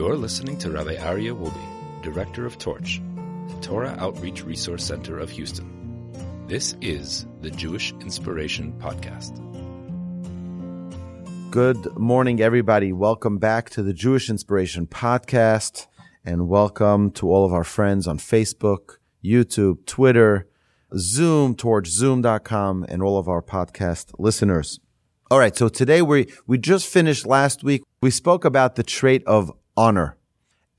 You're listening to Rabbi Aryeh Wolbe, Director of Torch, the Torah Outreach Resource Center of Houston. This is the Jewish Inspiration Podcast. Good morning, everybody. Welcome back to the Jewish Inspiration Podcast, and welcome to all of our friends on Facebook, YouTube, Twitter, Zoom, torchzoom.com, and all of our podcast listeners. All right, so today we we just finished last week. We spoke about the trait of honor.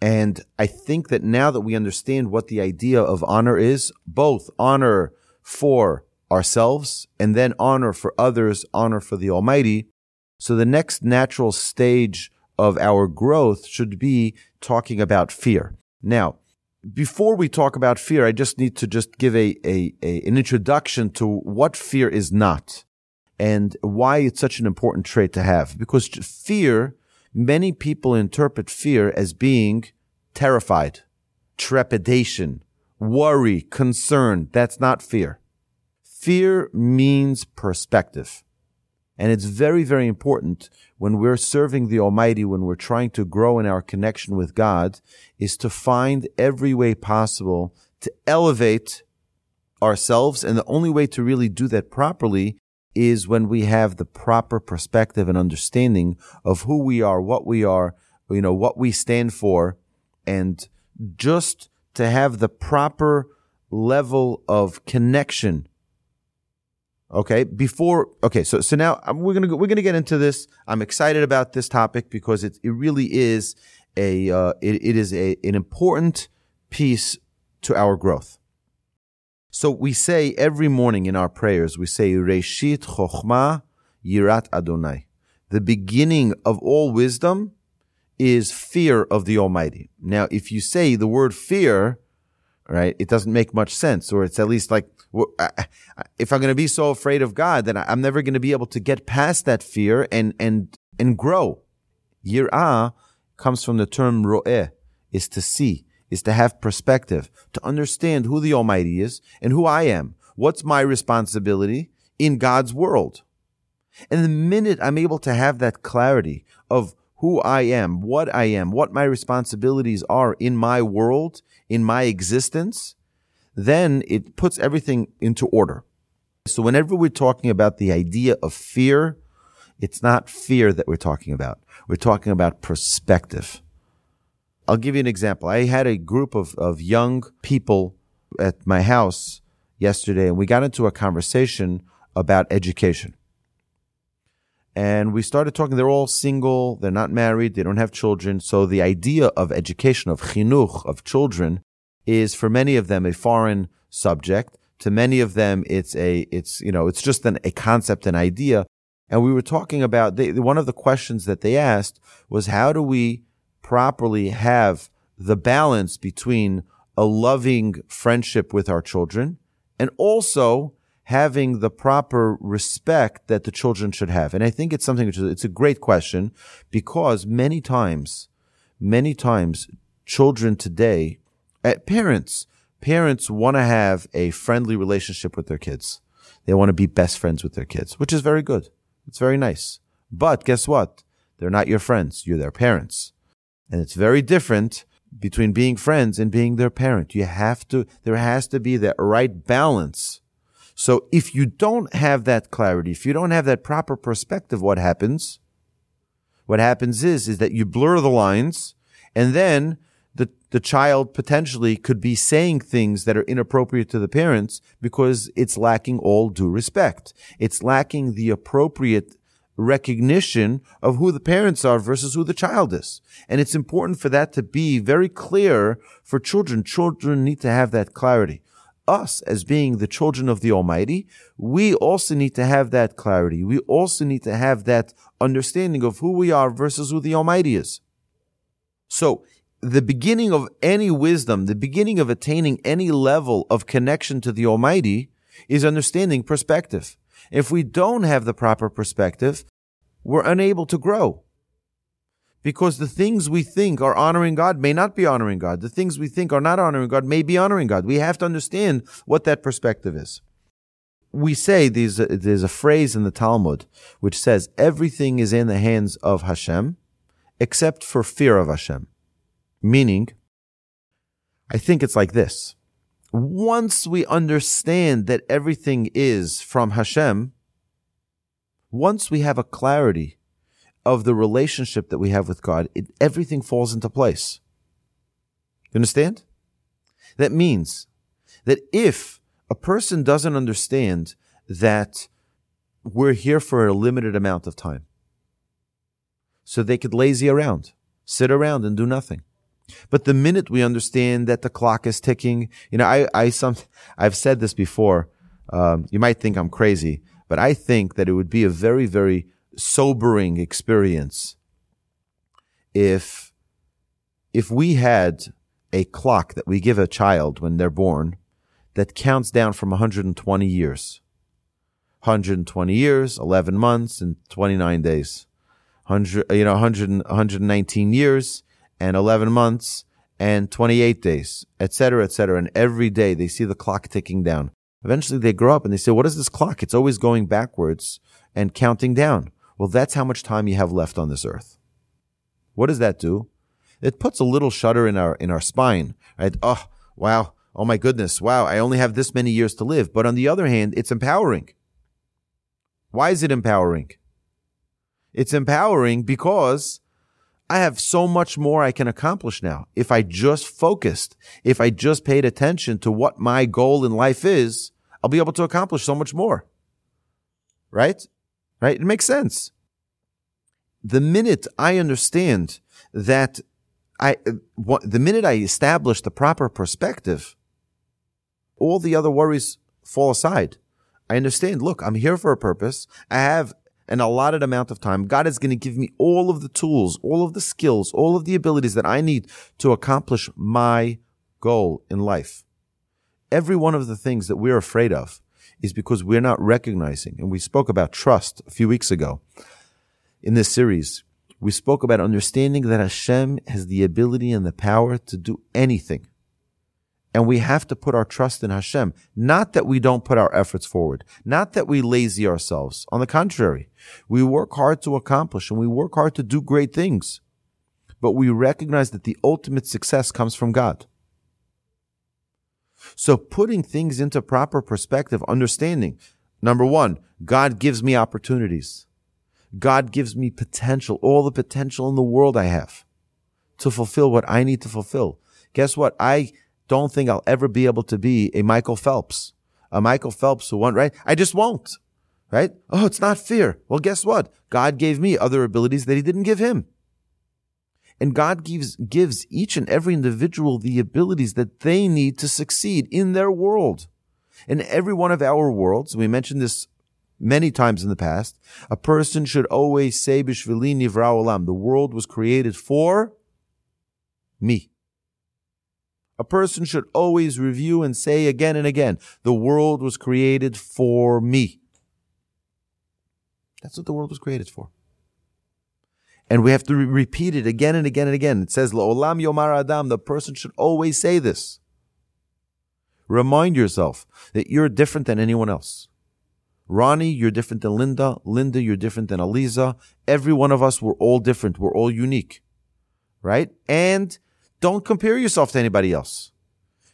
And I think that now that we understand what the idea of honor is, both honor for ourselves and then honor for others, honor for the Almighty. So the next natural stage of our growth should be talking about fear. Now, before we talk about fear, I just need to just give a, a, a, an introduction to what fear is not and why it's such an important trait to have. Because fear, many people interpret fear as being terrified, trepidation, worry, concern. That's not fear. Fear means perspective. And it's very, very important when we're serving the Almighty, when we're trying to grow in our connection with God, is to find every way possible to elevate ourselves. And the only way to really do that properly is when we have the proper perspective and understanding of who we are, what we are, you know, what we stand for, and just to have the proper level of connection Okay. Before, okay. So, so now um, we're to, go, we're to get into this. I'm excited about this topic because it, it really is a, uh, it, it is a, an important piece to our growth. So we say every morning in our prayers, we say, Reshit Chochma Yirat Adonai. The beginning of all wisdom is fear of the Almighty. Now, if you say the word fear, right, it doesn't make much sense, or it's at least like, if I'm going to be so afraid of God, then I'm never going to be able to get past that fear and, and, and grow. Yir'ah comes from the term ro'eh, is to see, is to have perspective, to understand who the Almighty is and who I am. What's my responsibility in God's world? And the minute I'm able to have that clarity of who I am, what I am, what my responsibilities are in my world, in my existence, then it puts everything into order. So whenever we're talking about the idea of fear, it's not fear that we're talking about. We're talking about perspective. I'll give you an example. I had a group of, of young people at my house yesterday and we got into a conversation about education. And we started talking, they're all single, they're not married, they don't have children. So the idea of education, of chinuch, of children, is for many of them a foreign subject. To many of them, it's a, it's, you know, it's just an, a concept, an idea. And we were talking about, they, one of the questions that they asked was how do we properly have the balance between a loving friendship with our children and also having the proper respect that the children should have. And I think it's something which is, it's a great question because many times, many times children today at parents, parents want to have a friendly relationship with their kids. They want to be best friends with their kids, which is very good. It's very nice. But guess what? They're not your friends. You're their parents. And it's very different between being friends and being their parent. You have to, there has to be that right balance. So if you don't have that clarity, if you don't have that proper perspective, what happens? What happens is, is that you blur the lines and then the, the child potentially could be saying things that are inappropriate to the parents because it's lacking all due respect. It's lacking the appropriate recognition of who the parents are versus who the child is. And it's important for that to be very clear for children. Children need to have that clarity. Us, as being the children of the Almighty, we also need to have that clarity. We also need to have that understanding of who we are versus who the Almighty is. So the beginning of any wisdom, the beginning of attaining any level of connection to the Almighty is understanding perspective. If we don't have the proper perspective, we're unable to grow. Because the things we think are honoring God may not be honoring God. The things we think are not honoring God may be honoring God. We have to understand what that perspective is. We say there's a, there's a phrase in the Talmud which says everything is in the hands of Hashem except for fear of Hashem. Meaning, I think it's like this. Once we understand that everything is from Hashem, once we have a clarity of the relationship that we have with God, it, everything falls into place. You understand? That means that if a person doesn't understand that we're here for a limited amount of time, so they could lazy around, sit around and do nothing. But the minute we understand that the clock is ticking, you know, I, I, some, I've said this before. Um, you might think I'm crazy, but I think that it would be a very, very sobering experience if, if we had a clock that we give a child when they're born that counts down from 120 years. 120 years, 11 months, and 29 days. 100, you know, 100, 119 years and 11 months and 28 days, etc., etc. And every day they see the clock ticking down. Eventually they grow up and they say, what is this clock? It's always going backwards and counting down. Well, that's how much time you have left on this earth. What does that do? It puts a little shudder in our, in our spine, right? Oh, wow. Oh my goodness. Wow. I only have this many years to live. But on the other hand, it's empowering. Why is it empowering? It's empowering because I have so much more I can accomplish now. If I just focused, if I just paid attention to what my goal in life is, I'll be able to accomplish so much more. Right? Right? It makes sense. The minute I understand that I, uh, the minute I establish the proper perspective, all the other worries fall aside. I understand, look, I'm here for a purpose. I have an allotted amount of time. God is going to give me all of the tools, all of the skills, all of the abilities that I need to accomplish my goal in life. Every one of the things that we're afraid of is because we're not recognizing, and we spoke about trust a few weeks ago in this series. We spoke about understanding that Hashem has the ability and the power to do anything. And we have to put our trust in Hashem. Not that we don't put our efforts forward. Not that we lazy ourselves. On the contrary, we work hard to accomplish and we work hard to do great things. But we recognize that the ultimate success comes from God. So putting things into proper perspective, understanding, number one, God gives me opportunities. God gives me potential, all the potential in the world I have to fulfill what I need to fulfill. Guess what? I don't think I'll ever be able to be a Michael Phelps, a Michael Phelps who won, right? I just won't, right? Oh, it's not fear. Well, guess what? God gave me other abilities that he didn't give him. And God gives, gives each and every individual the abilities that they need to succeed in their world. In every one of our worlds, we mentioned this many times in the past, a person should always say, Bishvili nivra olam, the world was created for me. A person should always review and say again and again, the world was created for me. That's what the world was created for. And we have to re- repeat it again and again and again. It says, Olam Yomar Adam, the person should always say this. Remind yourself that you're different than anyone else. Ronnie, you're different than Linda. Linda, you're different than Aliza. Every one of us, we're all different. We're all unique. Right? And don't compare yourself to anybody else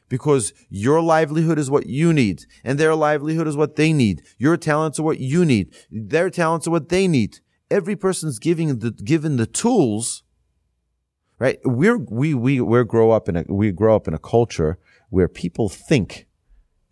because your livelihood is what you need and their livelihood is what they need. Your talents are what you need. Their talents are what they need. Every person's giving the, given the tools, right? We're, we, we, we grow up in a, we grow up in a culture where people think,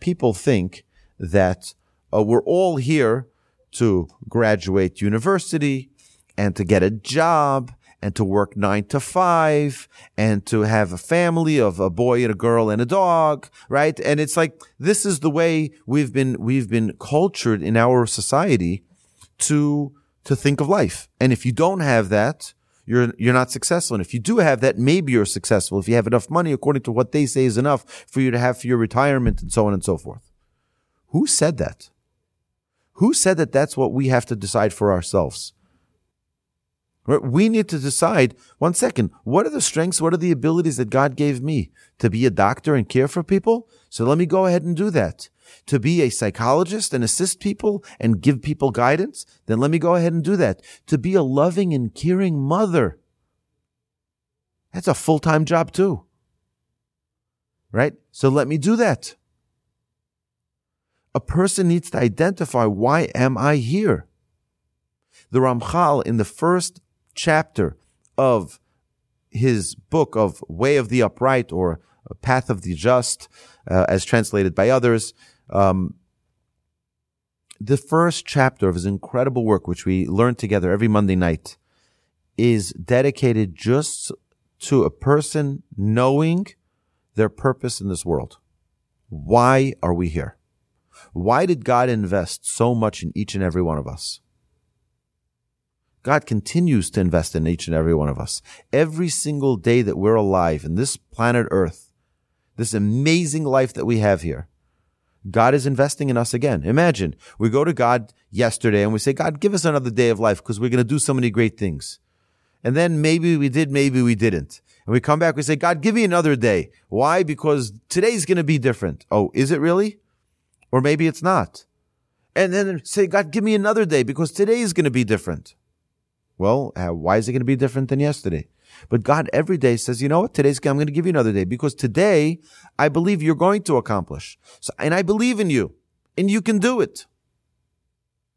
people think that uh, we're all here to graduate university and to get a job and to work nine to five and to have a family of a boy and a girl and a dog, right? And it's like, this is the way we've been, we've been cultured in our society to, to think of life. And if you don't have that, you're, you're not successful. And if you do have that, maybe you're successful. If you have enough money, according to what they say is enough for you to have for your retirement and so on and so forth. Who said that? Who said that that's what we have to decide for ourselves? We need to decide one second, what are the strengths? What are the abilities that God gave me to be a doctor and care for people? So let me go ahead and do that. To be a psychologist and assist people and give people guidance? Then let me go ahead and do that. To be a loving and caring mother. That's a full time job too. Right? So let me do that. A person needs to identify why am I here? The Ramchal in the first chapter of his book of Way of the Upright or Path of the Just, uh, as translated by others, um, the first chapter of his incredible work, which we learn together every Monday night, is dedicated just to a person knowing their purpose in this world. Why are we here? Why did God invest so much in each and every one of us? God continues to invest in each and every one of us. Every single day that we're alive in this planet Earth, this amazing life that we have here, God is investing in us again. Imagine we go to God yesterday and we say, God, give us another day of life because we're going to do so many great things. And then maybe we did, maybe we didn't. And we come back, we say, God, give me another day. Why? Because today's going to be different. Oh, is it really? Or maybe it's not. And then say, God, give me another day because today is going to be different. Well, uh, why is it going to be different than yesterday? But God every day says, you know what? Today's, I'm going to give you another day because today I believe you're going to accomplish. So, and I believe in you and you can do it.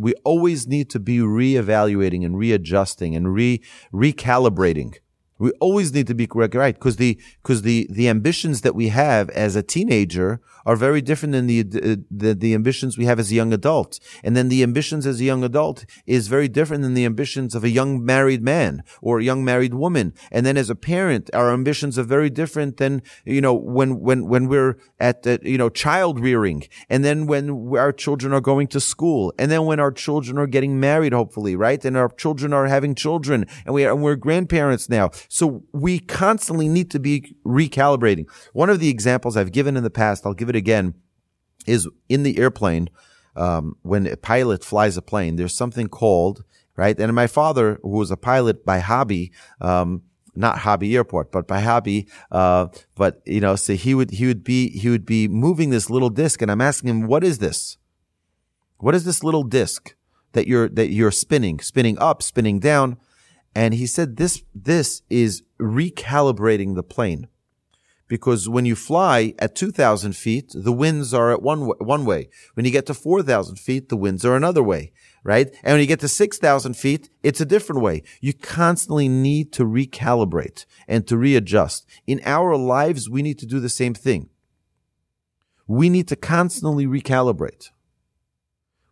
We always need to be reevaluating and readjusting and re, recalibrating we always need to be correct, right? Because the because the the ambitions that we have as a teenager are very different than the, uh, the the ambitions we have as a young adult, and then the ambitions as a young adult is very different than the ambitions of a young married man or a young married woman. And then as a parent, our ambitions are very different than you know when when when we're at the, you know child rearing, and then when our children are going to school, and then when our children are getting married, hopefully, right? And our children are having children, and we are and we're grandparents now. So we constantly need to be recalibrating. One of the examples I've given in the past, I'll give it again, is in the airplane, um, when a pilot flies a plane, there's something called, right? And my father, who was a pilot by hobby, um, not hobby airport, but by hobby. Uh, but you know, so he would he would be he would be moving this little disc, and I'm asking him, "What is this? What is this little disc that you're that you're spinning, spinning up, spinning down?" And he said this, this is recalibrating the plane. Because when you fly at 2,000 feet, the winds are at one, one way. When you get to 4,000 feet, the winds are another way, right? And when you get to 6,000 feet, it's a different way. You constantly need to recalibrate and to readjust. In our lives, we need to do the same thing. We need to constantly recalibrate.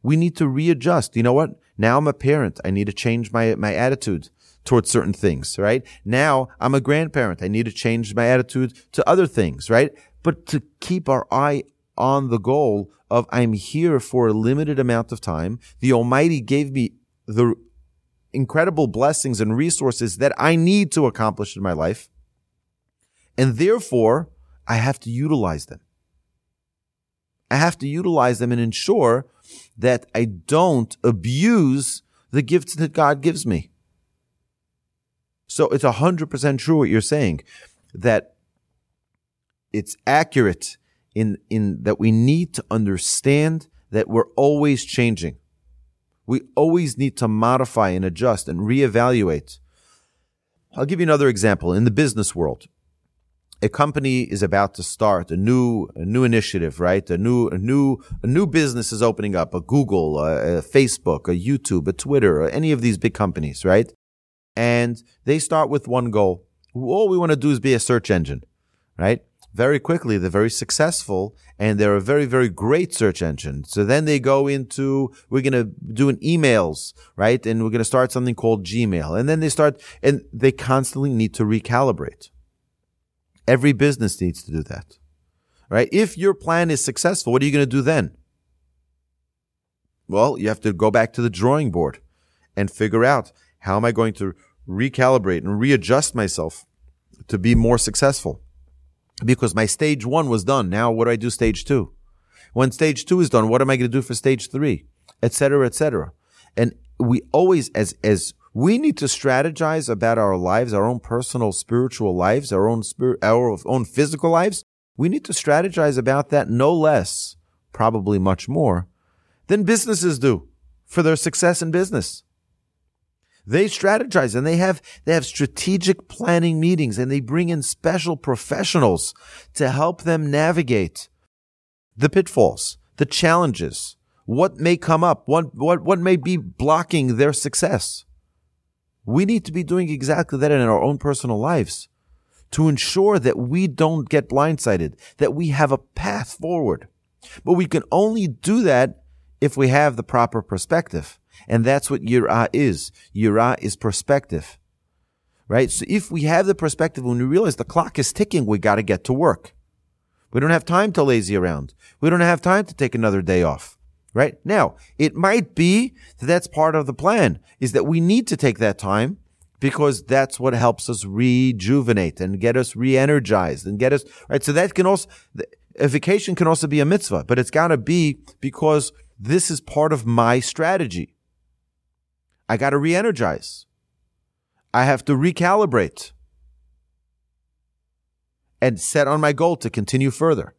We need to readjust. You know what? Now I'm a parent. I need to change my, my attitude towards certain things, right? Now I'm a grandparent. I need to change my attitude to other things, right? But to keep our eye on the goal of I'm here for a limited amount of time. The Almighty gave me the incredible blessings and resources that I need to accomplish in my life. And therefore, I have to utilize them. I have to utilize them and ensure that I don't abuse the gifts that God gives me. So it's 100% true what you're saying that it's accurate in, in that we need to understand that we're always changing. We always need to modify and adjust and reevaluate. I'll give you another example in the business world. A company is about to start a new, a new initiative, right? A new, a new, a new business is opening up, a Google, a, a Facebook, a YouTube, a Twitter, any of these big companies, right? And they start with one goal. All we want to do is be a search engine, right? Very quickly, they're very successful and they're a very, very great search engine. So then they go into, we're going to do an emails, right? And we're going to start something called Gmail. And then they start, and they constantly need to recalibrate. Every business needs to do that, right? If your plan is successful, what are you going to do then? Well, you have to go back to the drawing board and figure out how am I going to recalibrate and readjust myself to be more successful. Because my stage one was done. Now what do I do stage two? When stage two is done, what am I going to do for stage three? Etc. Etc. And we always, as, as we need to strategize about our lives, our own personal spiritual lives, our own spirit, our own physical lives. We need to strategize about that no less, probably much more than businesses do for their success in business. They strategize and they have, they have strategic planning meetings and they bring in special professionals to help them navigate the pitfalls, the challenges, what may come up, what, what, what may be blocking their success. We need to be doing exactly that in our own personal lives to ensure that we don't get blindsided, that we have a path forward. But we can only do that if we have the proper perspective. And that's what Yirah is. Yirah is perspective. Right? So if we have the perspective when we realize the clock is ticking, we got to get to work. We don't have time to lazy around. We don't have time to take another day off. Right? Now, it might be that that's part of the plan is that we need to take that time because that's what helps us rejuvenate and get us re-energized and get us, right? So that can also, a vacation can also be a mitzvah, but it's got to be because this is part of my strategy. I got to re energize. I have to recalibrate and set on my goal to continue further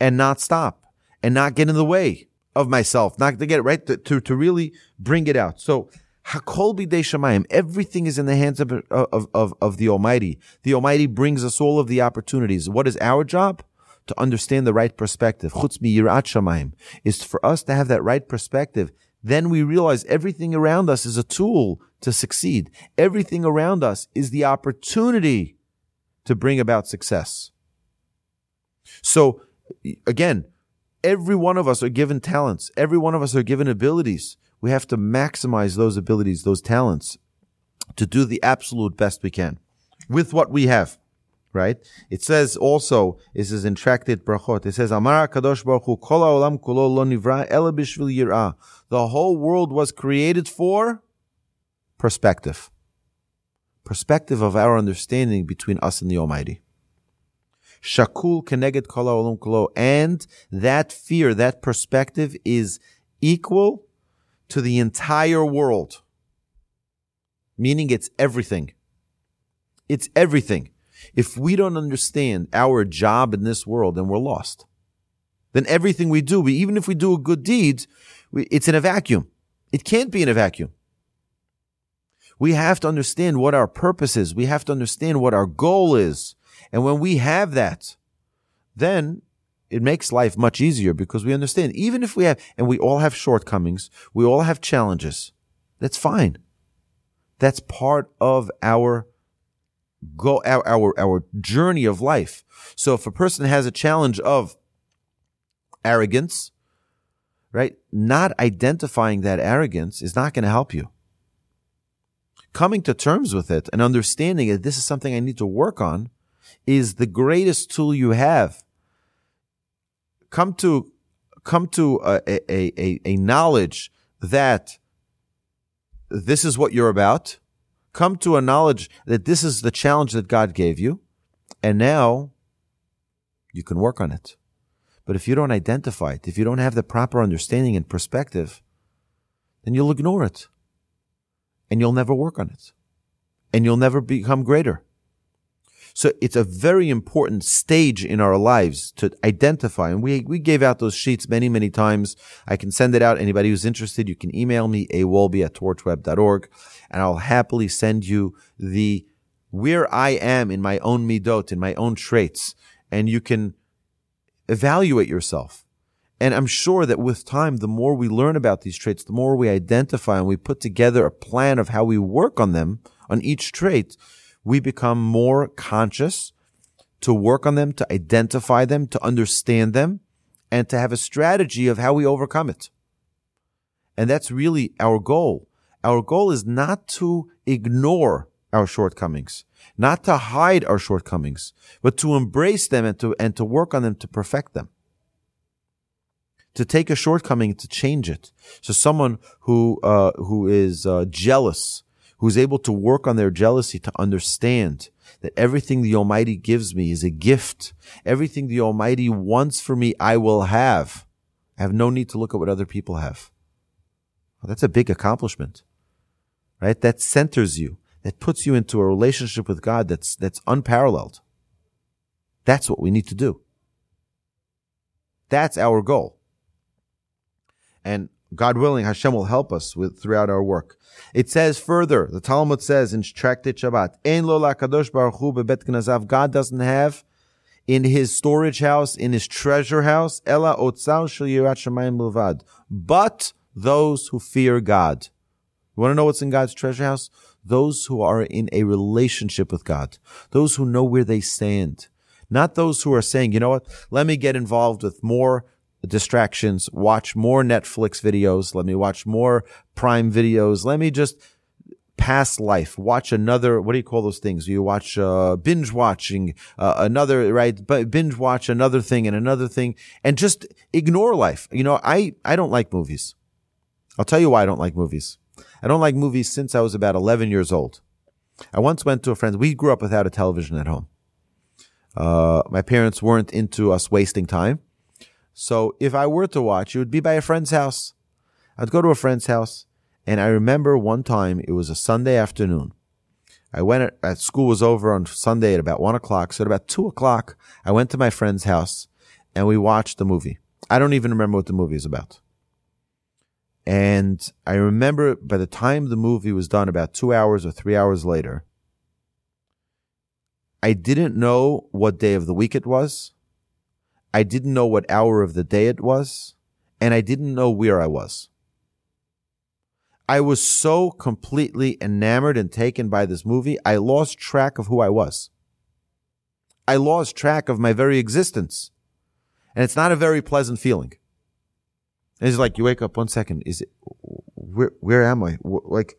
and not stop and not get in the way of myself, not to get right, to, to, to really bring it out. So, Hakol b'dei shamayim. Everything is in the hands of, of, of, of the Almighty. The Almighty brings us all of the opportunities. What is our job? To understand the right perspective. Chutz yirat shamayim. Is for us to have that right perspective then we realize everything around us is a tool to succeed. Everything around us is the opportunity to bring about success. So again, every one of us are given talents. Every one of us are given abilities. We have to maximize those abilities, those talents to do the absolute best we can with what we have right? It says also, it says in Tractate Brachot, it says, Amar Kadosh Baruch Hu, Kol Olam Kulo Lo Nivra Ela Bishvil Yirah. The whole world was created for perspective. Perspective of our understanding between us and the Almighty. Shakul Keneged Kol Olam Kulo. And that fear, that perspective is equal to the entire world. Meaning it's everything. It's everything. If we don't understand our job in this world, then we're lost. Then everything we do, we, even if we do a good deed, we, it's in a vacuum. It can't be in a vacuum. We have to understand what our purpose is. We have to understand what our goal is. And when we have that, then it makes life much easier because we understand, even if we have, and we all have shortcomings, we all have challenges. That's fine. That's part of our go our, our our journey of life. So if a person has a challenge of arrogance, right? Not identifying that arrogance is not going to help you. Coming to terms with it and understanding that this is something I need to work on is the greatest tool you have. Come to come to a, a, a, a knowledge that this is what you're about come to a knowledge that this is the challenge that God gave you, and now you can work on it. But if you don't identify it, if you don't have the proper understanding and perspective, then you'll ignore it. And you'll never work on it. And you'll never become greater. So it's a very important stage in our lives to identify. And we, we gave out those sheets many, many times. I can send it out. Anybody who's interested, you can email me, awolbe at torchweb.org, and I'll happily send you the where I am in my own midot, in my own traits. And you can evaluate yourself. And I'm sure that with time, the more we learn about these traits, the more we identify and we put together a plan of how we work on them, on each trait, we become more conscious to work on them, to identify them, to understand them, and to have a strategy of how we overcome it. And that's really our goal. Our goal is not to ignore our shortcomings, not to hide our shortcomings, but to embrace them and to, and to work on them to perfect them. To take a shortcoming to change it. So someone who, uh, who is, uh, jealous who's able to work on their jealousy to understand that everything the Almighty gives me is a gift. Everything the Almighty wants for me, I will have. I have no need to look at what other people have. Well, that's a big accomplishment, right? That centers you. That puts you into a relationship with God that's, that's unparalleled. That's what we need to do. That's our goal. And God willing, Hashem will help us with throughout our work. It says further, the Talmud says in Tractate Shabbat, Ein lo lakadosh baruch hu bebet knazav. God doesn't have in his storage house, in his treasure house, ela otzar shel yirat shamayim milvad. But those who fear God. You want to know what's in God's treasure house? Those who are in a relationship with God. Those who know where they stand. Not those who are saying, you know what? Let me get involved with more distractions, watch more Netflix videos. Let me watch more Prime videos. Let me just pass life, watch another, what do you call those things? You watch, uh, binge watching, uh, another, right? But binge watch another thing and another thing and just ignore life. You know, I, I don't like movies. I'll tell you why I don't like movies. I don't like movies since I was about 11 years old. I once went to a friend. We grew up without a television at home. Uh, my parents weren't into us wasting time. So if I were to watch, it would be by a friend's house. I'd go to a friend's house. And I remember one time, it was a Sunday afternoon. I went at, at school was over on Sunday at about one o'clock. So at about two o'clock, I went to my friend's house and we watched the movie. I don't even remember what the movie is about. And I remember by the time the movie was done, about two hours or three hours later, I didn't know what day of the week it was. I didn't know what hour of the day it was, and I didn't know where I was. I was so completely enamored and taken by this movie, I lost track of who I was. I lost track of my very existence. And it's not a very pleasant feeling. And it's like you wake up one second, is it where where am I? Like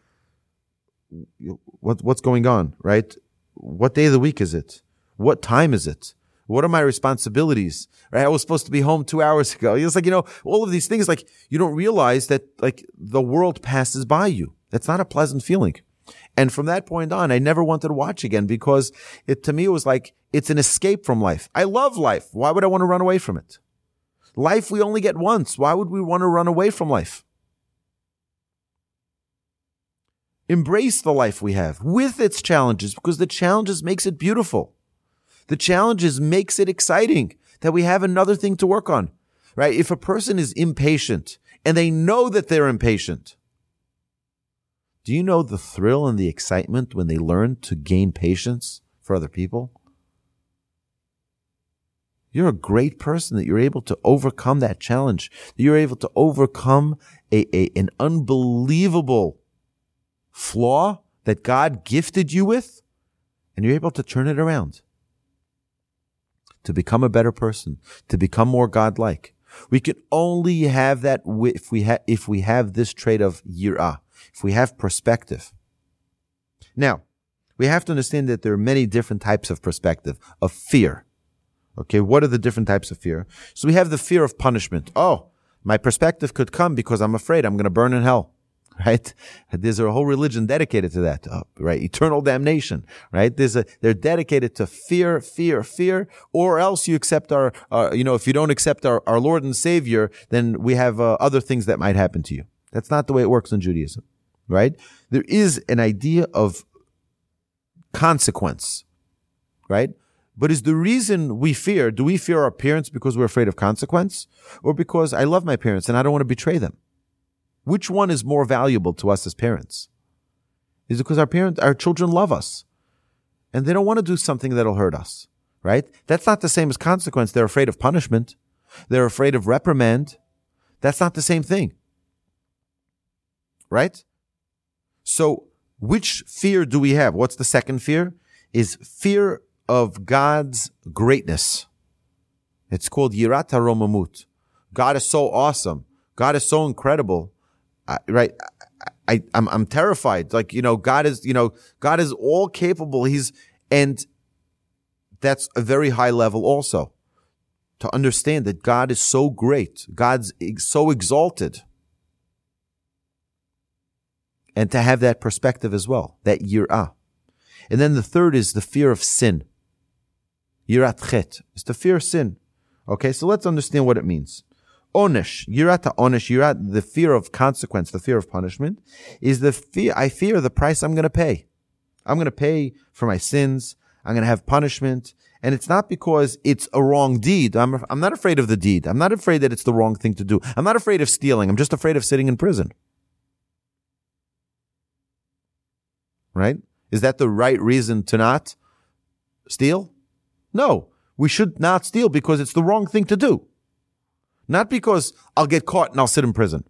what what's going on, right? What day of the week is it? What time is it? What are my responsibilities? Right? I was supposed to be home two hours ago. It's like, you know, all of these things, like you don't realize that like the world passes by you. That's not a pleasant feeling. And from that point on, I never wanted to watch again because it, to me, it was like, it's an escape from life. I love life. Why would I want to run away from it? Life we only get once. Why would we want to run away from life? Embrace the life we have with its challenges because the challenges makes it beautiful. The challenges makes it exciting that we have another thing to work on, right? If a person is impatient and they know that they're impatient, do you know the thrill and the excitement when they learn to gain patience for other people? You're a great person that you're able to overcome that challenge, that you're able to overcome a, a, an unbelievable flaw that God gifted you with, and you're able to turn it around to become a better person, to become more godlike. We can only have that if we have, if we have this trait of yirah, if we have perspective. Now, we have to understand that there are many different types of perspective, of fear. Okay, what are the different types of fear? So we have the fear of punishment. Oh, my perspective could come because I'm afraid I'm going to burn in hell right? There's a whole religion dedicated to that, uh, right? Eternal damnation, right? There's a, they're dedicated to fear, fear, fear, or else you accept our, uh, you know, if you don't accept our, our Lord and Savior, then we have uh, other things that might happen to you. That's not the way it works in Judaism, right? There is an idea of consequence, right? But is the reason we fear, do we fear our parents because we're afraid of consequence? Or because I love my parents and I don't want to betray them? Which one is more valuable to us as parents? Is it because our parents, our children love us and they don't want to do something that'll hurt us, right? That's not the same as consequence. They're afraid of punishment. They're afraid of reprimand. That's not the same thing. Right? So which fear do we have? What's the second fear? Is fear of God's greatness. It's called Yirat HaRomamut. God is so awesome. God is so incredible right? I, I'm, I'm terrified. Like, you know, God is, you know, God is all capable. He's, and that's a very high level also to understand that God is so great. God's so exalted. And to have that perspective as well, that yirah. And then the third is the fear of sin. Yirat chet. It's the fear of sin. Okay, so let's understand what it meins. Onish, yirata onish, yirat, the fear of consequence, the fear of punishment, is the fear, I fear the price I'm going to pay. I'm going to pay for my sins. I'm going to have punishment. And it's not because it's a wrong deed. I'm, I'm not afraid of the deed. I'm not afraid that it's the wrong thing to do. I'm not afraid of stealing. I'm just afraid of sitting in prison. Right? Is that the right reason to not steal? No. We should not steal because it's the wrong thing to do. Not because I'll get caught and I'll sit in prison.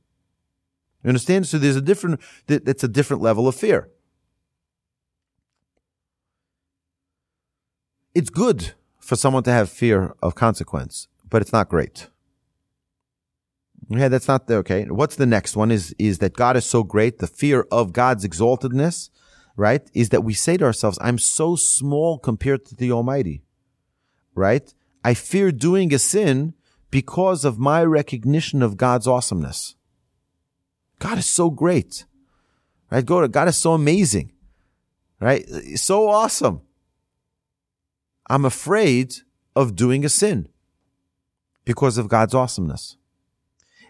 You understand? So there's a different, that's a different level of fear. It's good for someone to have fear of consequence, but it's not great. Yeah, that's not the, okay. What's the next one is, is that God is so great. The fear of God's exaltedness, right? Is that we say to ourselves, I'm so small compared to the Almighty, right? I fear doing a sin because of my recognition of God's awesomeness. God is so great, right? God is so amazing, right? So awesome. I'm afraid of doing a sin because of God's awesomeness.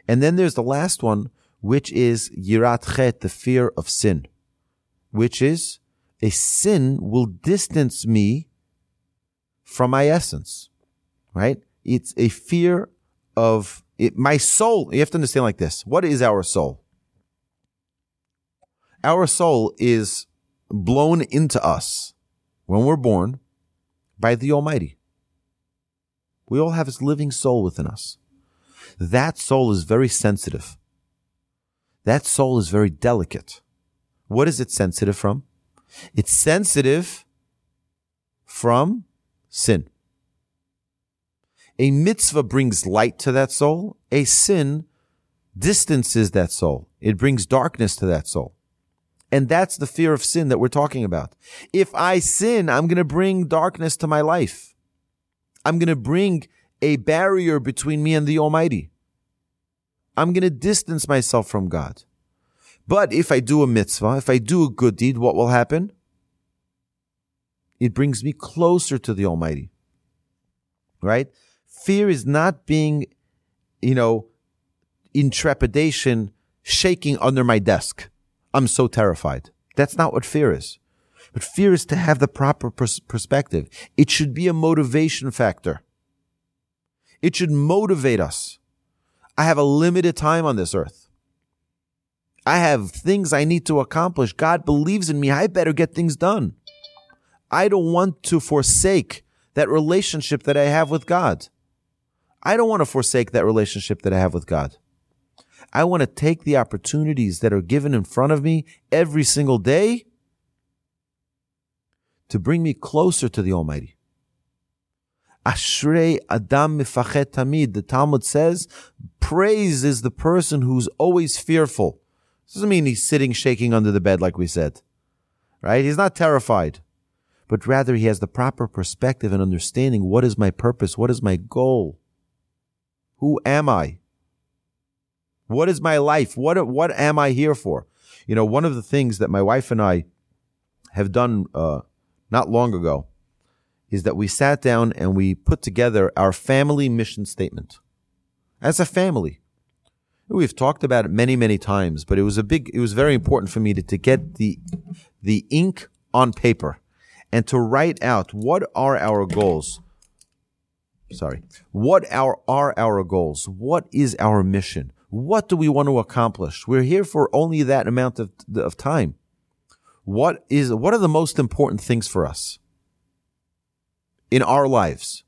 And then there's the last one, which is yirat chet, the fear of sin, which is a sin will distance me from my essence, right? It's a fear of it, my soul. You have to understand like this. What is our soul? Our soul is blown into us when we're born by the Almighty. We all have His living soul within us. That soul is very sensitive. That soul is very delicate. What is it sensitive from? It's sensitive from sin. A mitzvah brings light to that soul. A sin distances that soul. It brings darkness to that soul. And that's the fear of sin that we're talking about. If I sin, I'm going to bring darkness to my life. I'm going to bring a barrier between me and the Almighty. I'm going to distance myself from God. But if I do a mitzvah, if I do a good deed, what will happen? It brings me closer to the Almighty. Right? Fear is not being, you know, in trepidation, shaking under my desk. I'm so terrified. That's not what fear is. But fear is to have the proper pers- perspective. It should be a motivation factor. It should motivate us. I have a limited time on this earth. I have things I need to accomplish. God believes in me. I better get things done. I don't want to forsake that relationship that I have with God. I don't want to forsake that relationship that I have with God. I want to take the opportunities that are given in front of me every single day to bring me closer to the Almighty. Ashrei Adam mifachet tamid. The Talmud says, praise is the person who's always fearful. Doesn't mean he's sitting shaking under the bed like we said. Right? He's not terrified. But rather he has the proper perspective and understanding what is my purpose? What is my goal? Who am I? What is my life? What, what am I here for? You know, one of the things that my wife and I have done, uh, not long ago is that we sat down and we put together our family mission statement as a family. We've talked about it many, many times, but it was a big, it was very important for me to, to get the, the ink on paper and to write out what are our goals. Sorry. What are, are our goals? What is our mission? What do we want to accomplish? We're here for only that amount of, of time. What is, what are the most important things for us in our lives?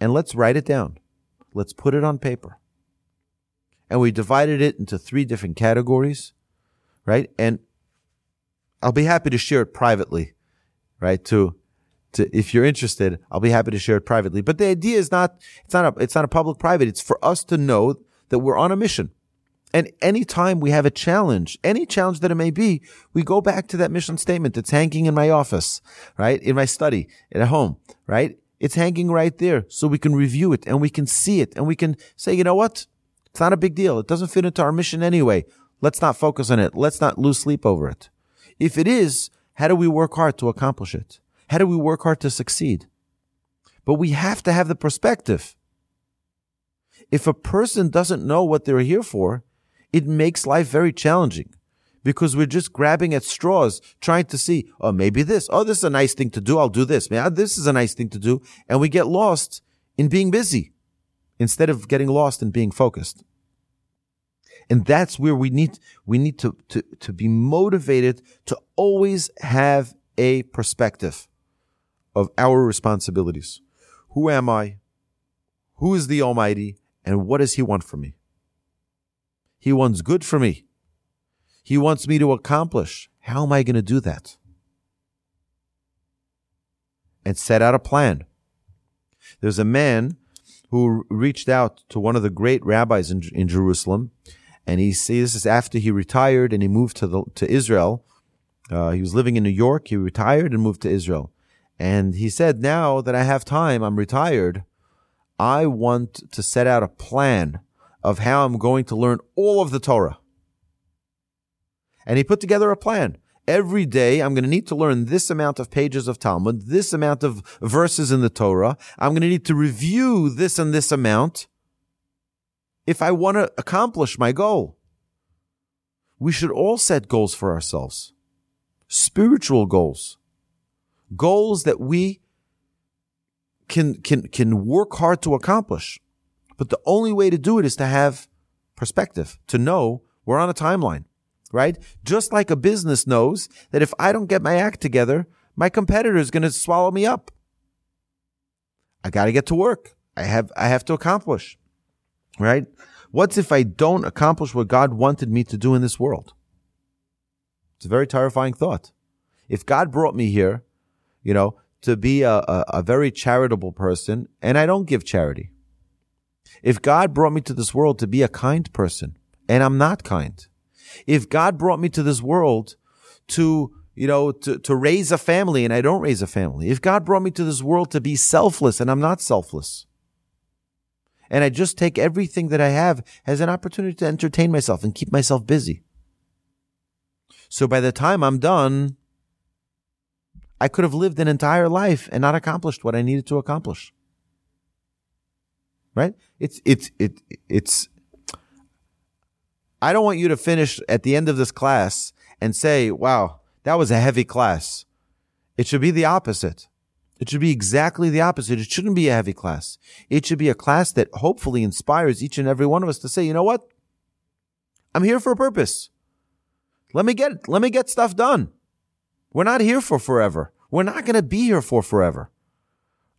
And let's write it down. Let's put it on paper. And we divided it into three different categories, right? And I'll be happy to share it privately, right? To, to, if you're interested, I'll be happy to share it privately. But the idea is not, it's not a, it's not a public private. It's for us to know that we're on a mission. And anytime we have a challenge, any challenge that it may be, we go back to that mission statement that's hanging in my office, right? In my study, at home, right? It's hanging right there so we can review it and we can see it and we can say, you know what? It's not a big deal. It doesn't fit into our mission anyway. Let's not focus on it. Let's not lose sleep over it. If it is, how do we work hard to accomplish it? How do we work hard to succeed? But we have to have the perspective. If a person doesn't know what they're here for, it makes life very challenging because we're just grabbing at straws, trying to see, oh, maybe this, oh, this is a nice thing to do. I'll do this. Man, ah, this is a nice thing to do. And we get lost in being busy instead of getting lost in being focused. And that's where we need, we need to, to, to be motivated to always have a perspective of our responsibilities. Who am I? Who is the Almighty? And what does He want from me? He wants good for me. He wants me to accomplish. How am I going to do that? And set out a plan. There's a man who reached out to one of the great rabbis in, in Jerusalem, and he sees this after he retired and he moved to the, to Israel. Uh, he was living in New York. He retired and moved to Israel. And he said, now that I have time, I'm retired. I want to set out a plan of how I'm going to learn all of the Torah. And he put together a plan. Every day I'm going to need to learn this amount of pages of Talmud, this amount of verses in the Torah. I'm going to need to review this and this amount if I want to accomplish my goal. We should all set goals for ourselves. Spiritual goals. Goals that we can, can, can work hard to accomplish. But the only way to do it is to have perspective, to know we're on a timeline, right? Just like a business knows that if I don't get my act together, my competitor is going to swallow me up. I got to get to work. I have, I have to accomplish, right? What's if I don't accomplish what God wanted me to do in this world? It's a very terrifying thought. If God brought me here, you know, to be a, a, a very charitable person and I don't give charity, if God brought me to this world to be a kind person and I'm not kind, if God brought me to this world to, you know, to, to raise a family and I don't raise a family, if God brought me to this world to be selfless and I'm not selfless, and I just take everything that I have as an opportunity to entertain myself and keep myself busy. So by the time I'm done, I could have lived an entire life and not accomplished what I needed to accomplish right? It's, it's, it, it's, I don't want you to finish at the end of this class and say, wow, that was a heavy class. It should be the opposite. It should be exactly the opposite. It shouldn't be a heavy class. It should be a class that hopefully inspires each and every one of us to say, you know what? I'm here for a purpose. Let me get, let me get stuff done. We're not here for forever. We're not going to be here for forever.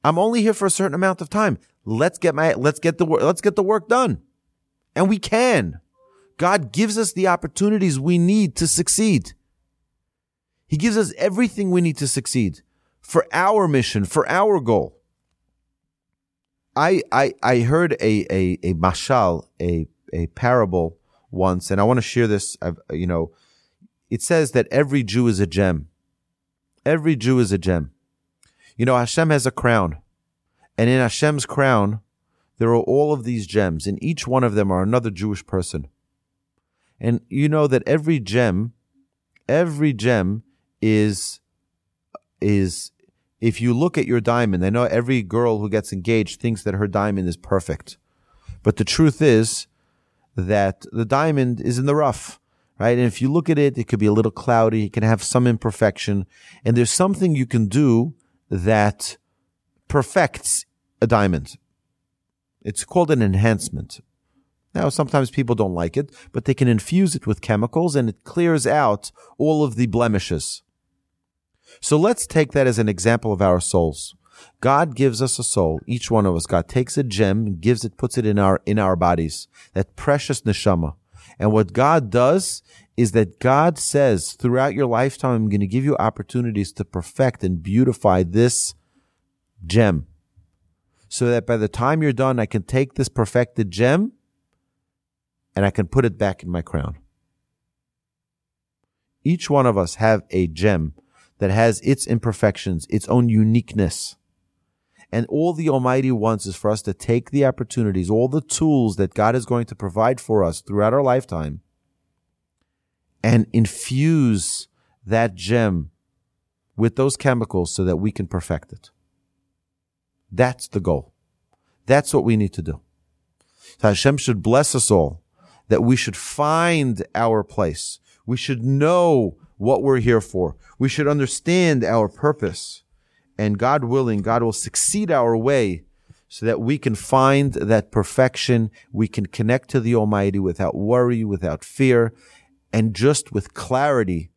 I'm only here for a certain amount of time. Let's get my, let's get the work, let's get the work done. And we can. God gives us the opportunities we need to succeed. He gives us everything we need to succeed for our mission, for our goal. I, I, I heard a, a, a mashal, a, a parable once, and I want to share this. I've, you know, it says that every Jew is a gem. Every Jew is a gem. You know, Hashem has a crown. And in Hashem's crown, there are all of these gems, and each one of them are another Jewish person. And you know that every gem, every gem is, is, if you look at your diamond, I know every girl who gets engaged thinks that her diamond is perfect. But the truth is that the diamond is in the rough, right? And if you look at it, it could be a little cloudy, it can have some imperfection, and there's something you can do that perfects a diamond. It's called an enhancement. Now, sometimes people don't like it, but they can infuse it with chemicals and it clears out all of the blemishes. So let's take that as an example of our souls. God gives us a soul, each one of us. God takes a gem, gives it, puts it in our, in our bodies, that precious neshama. And what God does is that God says throughout your lifetime, I'm going to give you opportunities to perfect and beautify this gem so that by the time you're done, I can take this perfected gem and I can put it back in my crown. Each one of us have a gem that has its imperfections, its own uniqueness. And all the Almighty wants is for us to take the opportunities, all the tools that God is going to provide for us throughout our lifetime and infuse that gem with those chemicals so that we can perfect it. That's the goal. That's what we need to do. So Hashem should bless us all that we should find our place. We should know what we're here for. We should understand our purpose. And God willing, God will succeed our way so that we can find that perfection. We can connect to the Almighty without worry, without fear, and just with clarity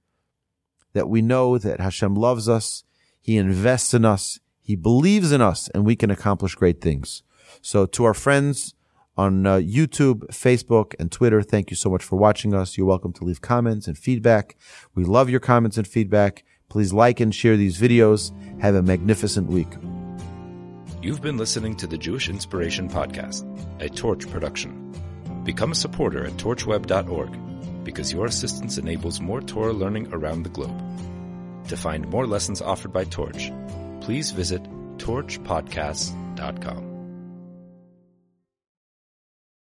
that we know that Hashem loves us. He invests in us. He believes in us and we can accomplish great things. So to our friends on uh, YouTube, Facebook, and Twitter, thank you so much for watching us. You're welcome to leave comments and feedback. We love your comments and feedback. Please like and share these videos. Have a magnificent week. You've been listening to the Jewish Inspiration Podcast, a Torch production. Become a supporter at torchweb.org because your assistance enables more Torah learning around the globe. To find more lessons offered by Torch, please visit torchpodcasts.com.